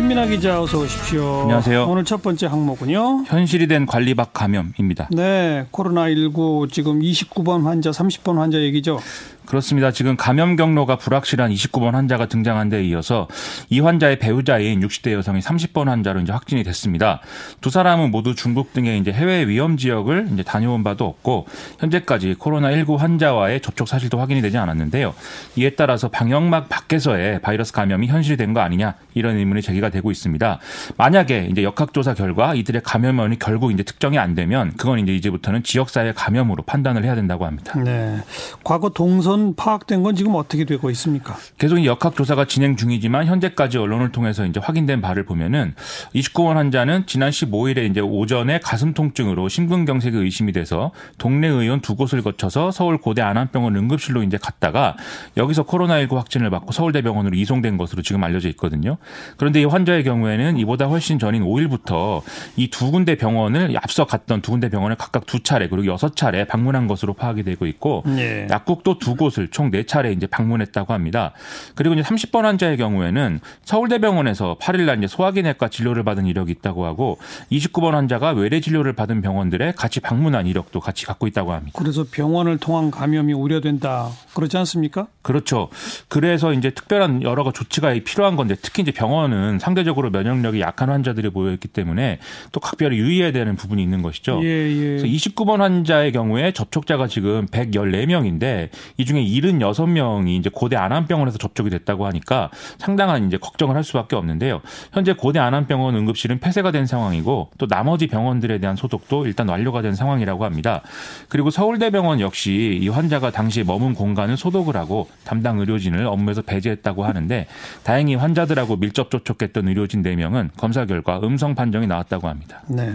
김민아 기자 어서 오십시오. 안녕하세요. 오늘 첫 번째 항목은요. 현실이 된 관리박 감염입니다. 네, 코로나 19 지금 29번 환자, 30번 환자 얘기죠. 그렇습니다. 지금 감염 경로가 불확실한 29번 환자가 등장한 데 이어서 이 환자의 배우자인 60대 여성이 30번 환자로 이제 확진이 됐습니다. 두 사람은 모두 중국 등의 이제 해외 위험 지역을 이제 다녀온 바도 없고 현재까지 코로나19 환자와의 접촉 사실도 확인이 되지 않았는데요. 이에 따라서 방역막 밖에서의 바이러스 감염이 현실이 된 거 아니냐 이런 의문이 제기가 되고 있습니다. 만약에 이제 역학조사 결과 이들의 감염 원이 결국 이제 특정이 안 되면 그건 이제 이제부터는 지역사회 감염으로 판단을 해야 된다고 합니다. 네. 과거 동선 파악된 건 지금 어떻게 되고 있습니까? 계속 역학 조사가 진행 중이지만 현재까지 언론을 통해서 이제 확인된 바를 보면은 29번 환자는 지난 15일에 이제 오전에 가슴 통증으로 심근경색이 의심이 돼서 동네 의원 두 곳을 거쳐서 서울 고대 안암병원 응급실로 이제 갔다가 여기서 코로나19 확진을 받고 서울대병원으로 이송된 것으로 지금 알려져 있거든요. 그런데 이 환자의 경우에는 이보다 훨씬 전인 5일부터 이 두 군데 병원을 앞서 갔던 두 군데 병원을 각각 두 차례 그리고 여섯 차례 방문한 것으로 파악이 되고 있고 예. 약국도 두곳 을총네 차례 이제 방문했다고 합니다. 그리고 이제 30번 환자의 경우에는 서울대병원에서 8일 날 이제 소화기내과 진료를 받은 이력이 있다고 하고 29번 환자가 외래 진료를 받은 병원들에 같이 방문한 이력도 같이 갖고 있다고 합니다. 그래서 병원을 통한 감염이 우려된다. 그렇지 않습니까? 그렇죠. 그래서 이제 특별한 여러 가지 조치가 필요한 건데 특히 이제 병원은 상대적으로 면역력이 약한 환자들이 모여 있기 때문에 또 각별히 유의해야 되는 부분이 있는 것이죠. 예, 예. 그래서 29번 환자의 경우에 접촉자가 지금 114명인데 이 중에 76명이 이제 고대 안암병원에서 접촉이 됐다고 하니까 상당한 이제 걱정을 할 수밖에 없는데요. 현재 고대 안암병원 응급실은 폐쇄가 된 상황이고 또 나머지 병원들에 대한 소독도 일단 완료가 된 상황이라고 합니다. 그리고 서울대병원 역시 이 환자가 당시에 머문 공간을 소독을 하고 담당 의료진을 업무에서 배제했다고 하는데 다행히 환자들하고 밀접 접촉했던 의료진 4명은 검사 결과 음성 판정이 나왔다고 합니다. 네.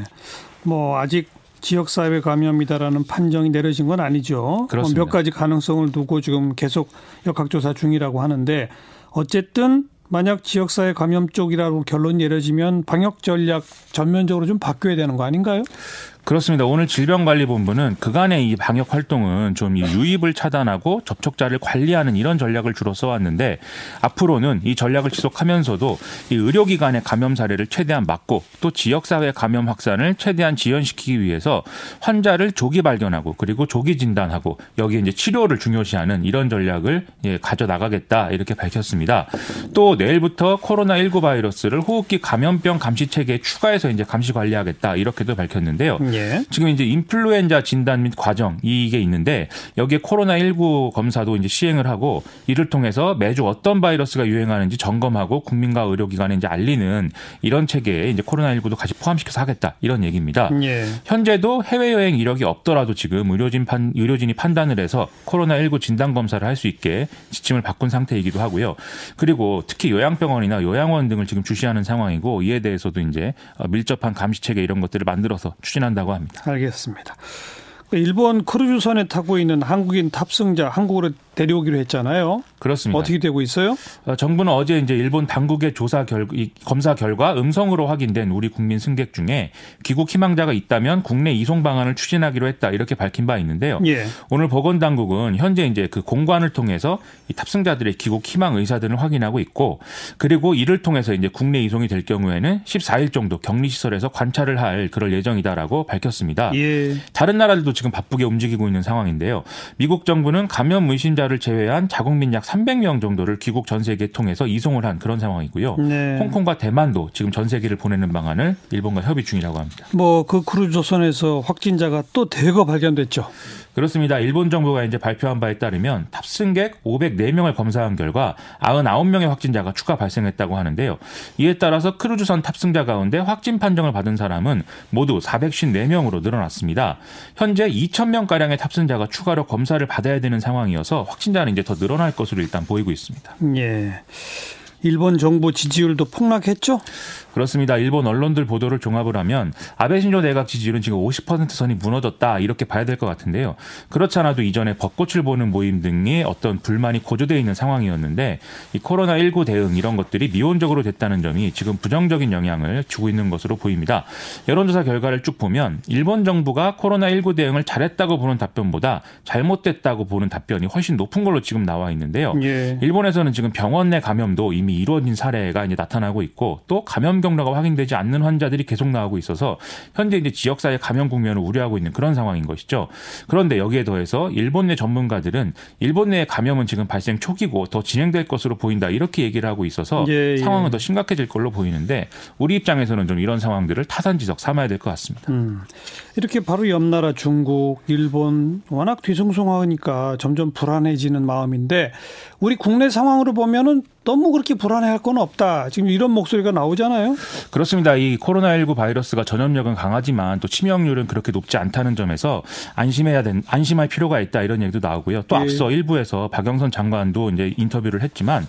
뭐 아직 지역사회 감염이다라는 판정이 내려진 건 아니죠. 그렇습니다. 몇 가지 가능성을 두고 지금 계속 역학조사 중이라고 하는데 어쨌든 만약 지역사회 감염 쪽이라고 결론이 내려지면 방역 전략 전면적으로 좀 바뀌어야 되는 거 아닌가요? 그렇습니다. 오늘 질병관리본부는 그간의 이 방역 활동은 좀이 유입을 차단하고 접촉자를 관리하는 이런 전략을 주로 써왔는데 앞으로는 이 전략을 지속하면서도 이 의료기관의 감염 사례를 최대한 막고 또 지역사회 감염 확산을 최대한 지연시키기 위해서 환자를 조기 발견하고 그리고 조기 진단하고 여기에 이제 치료를 중요시하는 이런 전략을 예, 가져 나가겠다 이렇게 밝혔습니다. 또 내일부터 코로나19 바이러스를 호흡기 감염병 감시 체계에 추가해서 이제 감시 관리하겠다 이렇게도 밝혔는데요. 예. 지금 이제 인플루엔자 진단 및 과정 이게 있는데 여기에 코로나 19 검사도 이제 시행을 하고 이를 통해서 매주 어떤 바이러스가 유행하는지 점검하고 국민과 의료기관에 이제 알리는 이런 체계에 이제 코로나 19도 같이 포함시켜서 하겠다 이런 얘기입니다. 예. 현재도 해외 여행 이력이 없더라도 지금 의료진 판, 의료진이 판단을 해서 코로나 19 진단 검사를 할 수 있게 지침을 바꾼 상태이기도 하고요. 그리고 특히 요양병원이나 요양원 등을 지금 주시하는 상황이고 이에 대해서도 이제 밀접한 감시 체계 이런 것들을 만들어서 추진한다고 합니다. 알겠습니다. 그 일본 크루즈선에 타고 있는 한국인 탑승자 한국으로 데려오기로 했잖아요. 그렇습니다. 어떻게 되고 있어요? 어, 정부는 어제 이제 일본 당국의 조사 결 이, 검사 결과 음성으로 확인된 우리 국민 승객 중에 귀국 희망자가 있다면 국내 이송 방안을 추진하기로 했다 이렇게 밝힌 바 있는데요. 예. 오늘 보건 당국은 현재 이제 그 공관을 통해서 이 탑승자들의 귀국 희망 의사들을 확인하고 있고 그리고 이를 통해서 이제 국내 이송이 될 경우에는 14일 정도 격리 시설에서 관찰을 할 그럴 예정이다라고 밝혔습니다. 예. 다른 나라들도 지금 바쁘게 움직이고 있는 상황인데요. 미국 정부는 감염 의심자를 제외한 자국민 약 300명 정도를 귀국 전 세계에 통해서 이송을 한 그런 상황이고요. 네. 홍콩과 대만도 지금 전 세계를 보내는 방안을 일본과 협의 중이라고 합니다. 뭐 그 크루즈선에서 확진자가 또 대거 발견됐죠. 그렇습니다. 일본 정부가 이제 발표한 바에 따르면 탑승객 504명을 검사한 결과 99명의 확진자가 추가 발생했다고 하는데요. 이에 따라서 크루즈선 탑승자 가운데 확진 판정을 받은 사람은 모두 454명으로 늘어났습니다. 현재 2,000명가량의 탑승자가 추가로 검사를 받아야 되는 상황이어서 확진자는 이제 더 늘어날 것으로 일단 보이고 있습니다. 예. 일본 정부 지지율도 폭락했죠? 그렇습니다. 일본 언론들 보도를 종합을 하면 아베 신조 내각 지지율은 지금 50% 선이 무너졌다 이렇게 봐야 될 것 같은데요. 그렇지 않아도 이전에 벚꽃을 보는 모임 등의 어떤 불만이 고조되어 있는 상황이었는데 이 코로나19 대응 이런 것들이 미온적으로 됐다는 점이 지금 부정적인 영향을 주고 있는 것으로 보입니다. 여론조사 결과를 쭉 보면 일본 정부가 코로나19 대응을 잘했다고 보는 답변보다 잘못됐다고 보는 답변이 훨씬 높은 걸로 지금 나와 있는데요. 예. 일본에서는 지금 병원 내 감염도 이미 이루어진 사례가 이제 나타나고 있고 또 감염 경로가 확인되지 않는 환자들이 계속 나오고 있어서 현재 이제 지역사회 감염 국면을 우려하고 있는 그런 상황인 것이죠. 그런데 여기에 더해서 일본 내 전문가들은 일본 내의 감염은 지금 발생 초기고 더 진행될 것으로 보인다 이렇게 얘기를 하고 있어서 예, 예. 상황은 더 심각해질 걸로 보이는데 우리 입장에서는 좀 이런 상황들을 타산지석 삼아야 될 것 같습니다. 음. 이렇게 바로 옆 나라 중국, 일본 워낙 뒤숭숭하니까 점점 불안해지는 마음인데 우리 국내 상황으로 보면은 너무 그렇게 불안해할 건 없다. 지금 이런 목소리가 나오잖아요. 그렇습니다. 이 코로나19 바이러스가 전염력은 강하지만 또 치명률은 그렇게 높지 않다는 점에서 안심해야 된 안심할 필요가 있다 이런 얘기도 나오고요. 또 예. 앞서 일부에서 박영선 장관도 이제 인터뷰를 했지만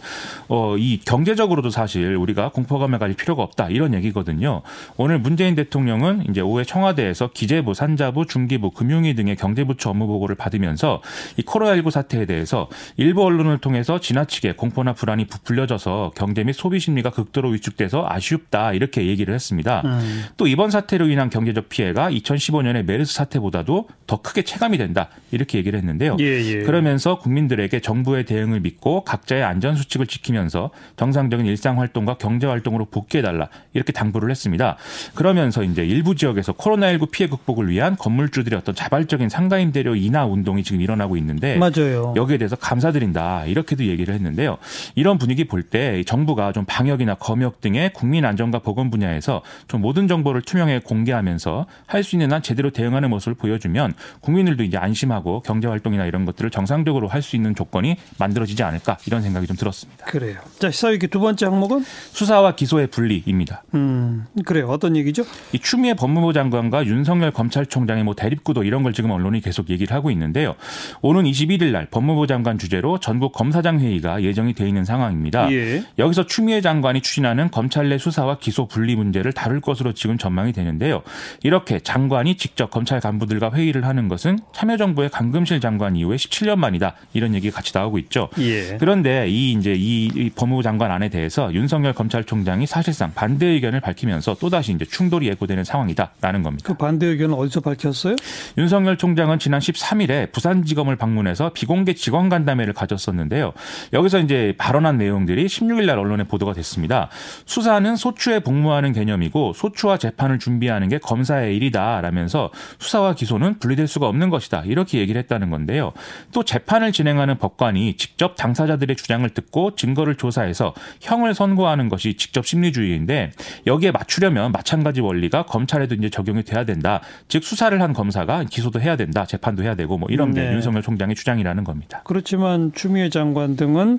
어, 이 경제적으로도 사실 우리가 공포감에 가질 필요가 없다 이런 얘기거든요. 오늘 문재인 대통령은 이제 오해 청와대에서 기재부, 산자부, 중기부, 금융위 등의 경제부처 업무 보고를 받으면서 이 코로나19 사태에 대해서 일부 언론을 통해서 지나치게 공포나 불안이 불려져서 경제 및 소비 심리가 극도로 위축돼서 아쉽다 이렇게 얘기를 했습니다. 음. 또 이번 사태로 인한 경제적 피해가 2015년의 메르스 사태보다도 더 크게 체감이 된다 이렇게 얘기를 했는데요. 예, 예. 그러면서 국민들에게 정부의 대응을 믿고 각자의 안전 수칙을 지키면서 정상적인 일상 활동과 경제 활동으로 복귀해 달라 이렇게 당부를 했습니다. 그러면서 이제 일부 지역에서 코로나19 피해 극복을 위한 건물주들의 어떤 자발적인 상가 임 대료 인하 운동이 지금 일어나고 있는데 맞아요. 여기에 대해서 감사드린다 이렇게도 얘기를 했는데요. 이런 분위기 볼 때 정부가 좀 방역이나 검역 등의 국민 안전과 보건 분야에서 좀 모든 정보를 투명하게 공개하면서 할 수 있는 한 제대로 대응하는 모습을 보여주면 국민들도 이제 안심하고 경제 활동이나 이런 것들을 정상적으로 할 수 있는 조건이 만들어지지 않을까 이런 생각이 좀 들었습니다. 그래요. 자 시사위기 두 번째 항목은 수사와 기소의 분리입니다. 음 그래요. 어떤 얘기죠? 이 추미애 법무부 장관과 윤석열 검찰총장의 뭐 대립구도 이런 걸 지금 언론이 계속 얘기를 하고 있는데요. 오는 21일 날 법무부 장관 주재로 전국 검사장 회의가 예정이 돼 있는 상황입니다. 예. 여기서 추미애 장관이 추진하는 검찰 내 수사와 기소 분리 문제를 다룰 것으로 지금 전망이 되는데요. 이렇게 장관이 직접 검찰 간부들과 회의를 하는 것은 참여정부의 강금실 장관 이후에 17년 만이다. 이런 얘기 같이 나오고 있죠. 예. 그런데 이 이제 이 법무부 장관 안에 대해서 윤석열 검찰총장이 사실상 반대 의견을 밝히면서 또 다시 이제 충돌이 예고되는 상황이다라는 겁니다. 그 반대 의견은 어디서 밝혔어요? 윤석열 총장은 지난 13일에 부산지검을 방문해서 비공개 직원 간담회를 가졌었는데요. 여기서 이제 발언한 내 용들이 16일 날 언론에 보도가 됐습니다. 수사는 소추에 복무하는 개념이고 소추와 재판을 준비하는 게 검사의 일이다라면서 수사와 기소는 분리될 수가 없는 것이다. 이렇게 얘기를 했다는 건데요. 또 재판을 진행하는 법관이 직접 당사자들의 주장을 듣고 증거를 조사해서 형을 선고하는 것이 직접 심리주의인데 여기에 맞추려면 마찬가지 원리가 검찰에도 이제 적용이 돼야 된다. 즉 수사를 한 검사가 기소도 해야 된다. 재판도 해야 되고 뭐 이런 게 네. 윤석열 총장의 주장이라는 겁니다. 그렇지만 추미애 장관 등은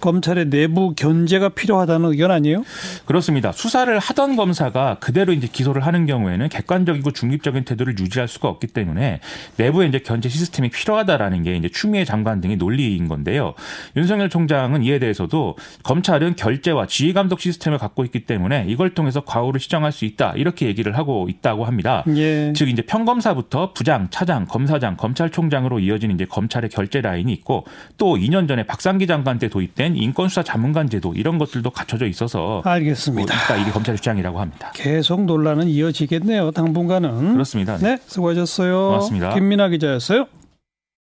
검찰의 내부 견제가 필요하다는 의견 아니에요? 그렇습니다. 수사를 하던 검사가 그대로 이제 기소를 하는 경우에는 객관적이고 중립적인 태도를 유지할 수가 없기 때문에 내부에 이제 견제 시스템이 필요하다라는 게 이제 추미애 장관 등의 논리인 건데요. 윤석열 총장은 이에 대해서도 검찰은 결재와 지휘 감독 시스템을 갖고 있기 때문에 이걸 통해서 과오를 시정할 수 있다 이렇게 얘기를 하고 있다고 합니다. 예. 즉 이제 평검사부터 부장, 차장, 검사장, 검찰총장으로 이어지는 이제 검찰의 결재 라인이 있고 또 2년 전에 박상기 장관 때 도입된 된 인권수사 자문관 제도 이런 것들도 갖춰져 있어서 알겠습니다. 뭐 이게 검찰 주장이라고 합니다. 계속 논란은 이어지겠네요. 당분간은 그렇습니다. 네, 네 수고하셨어요. 고맙습니다. 김민아 기자였어요.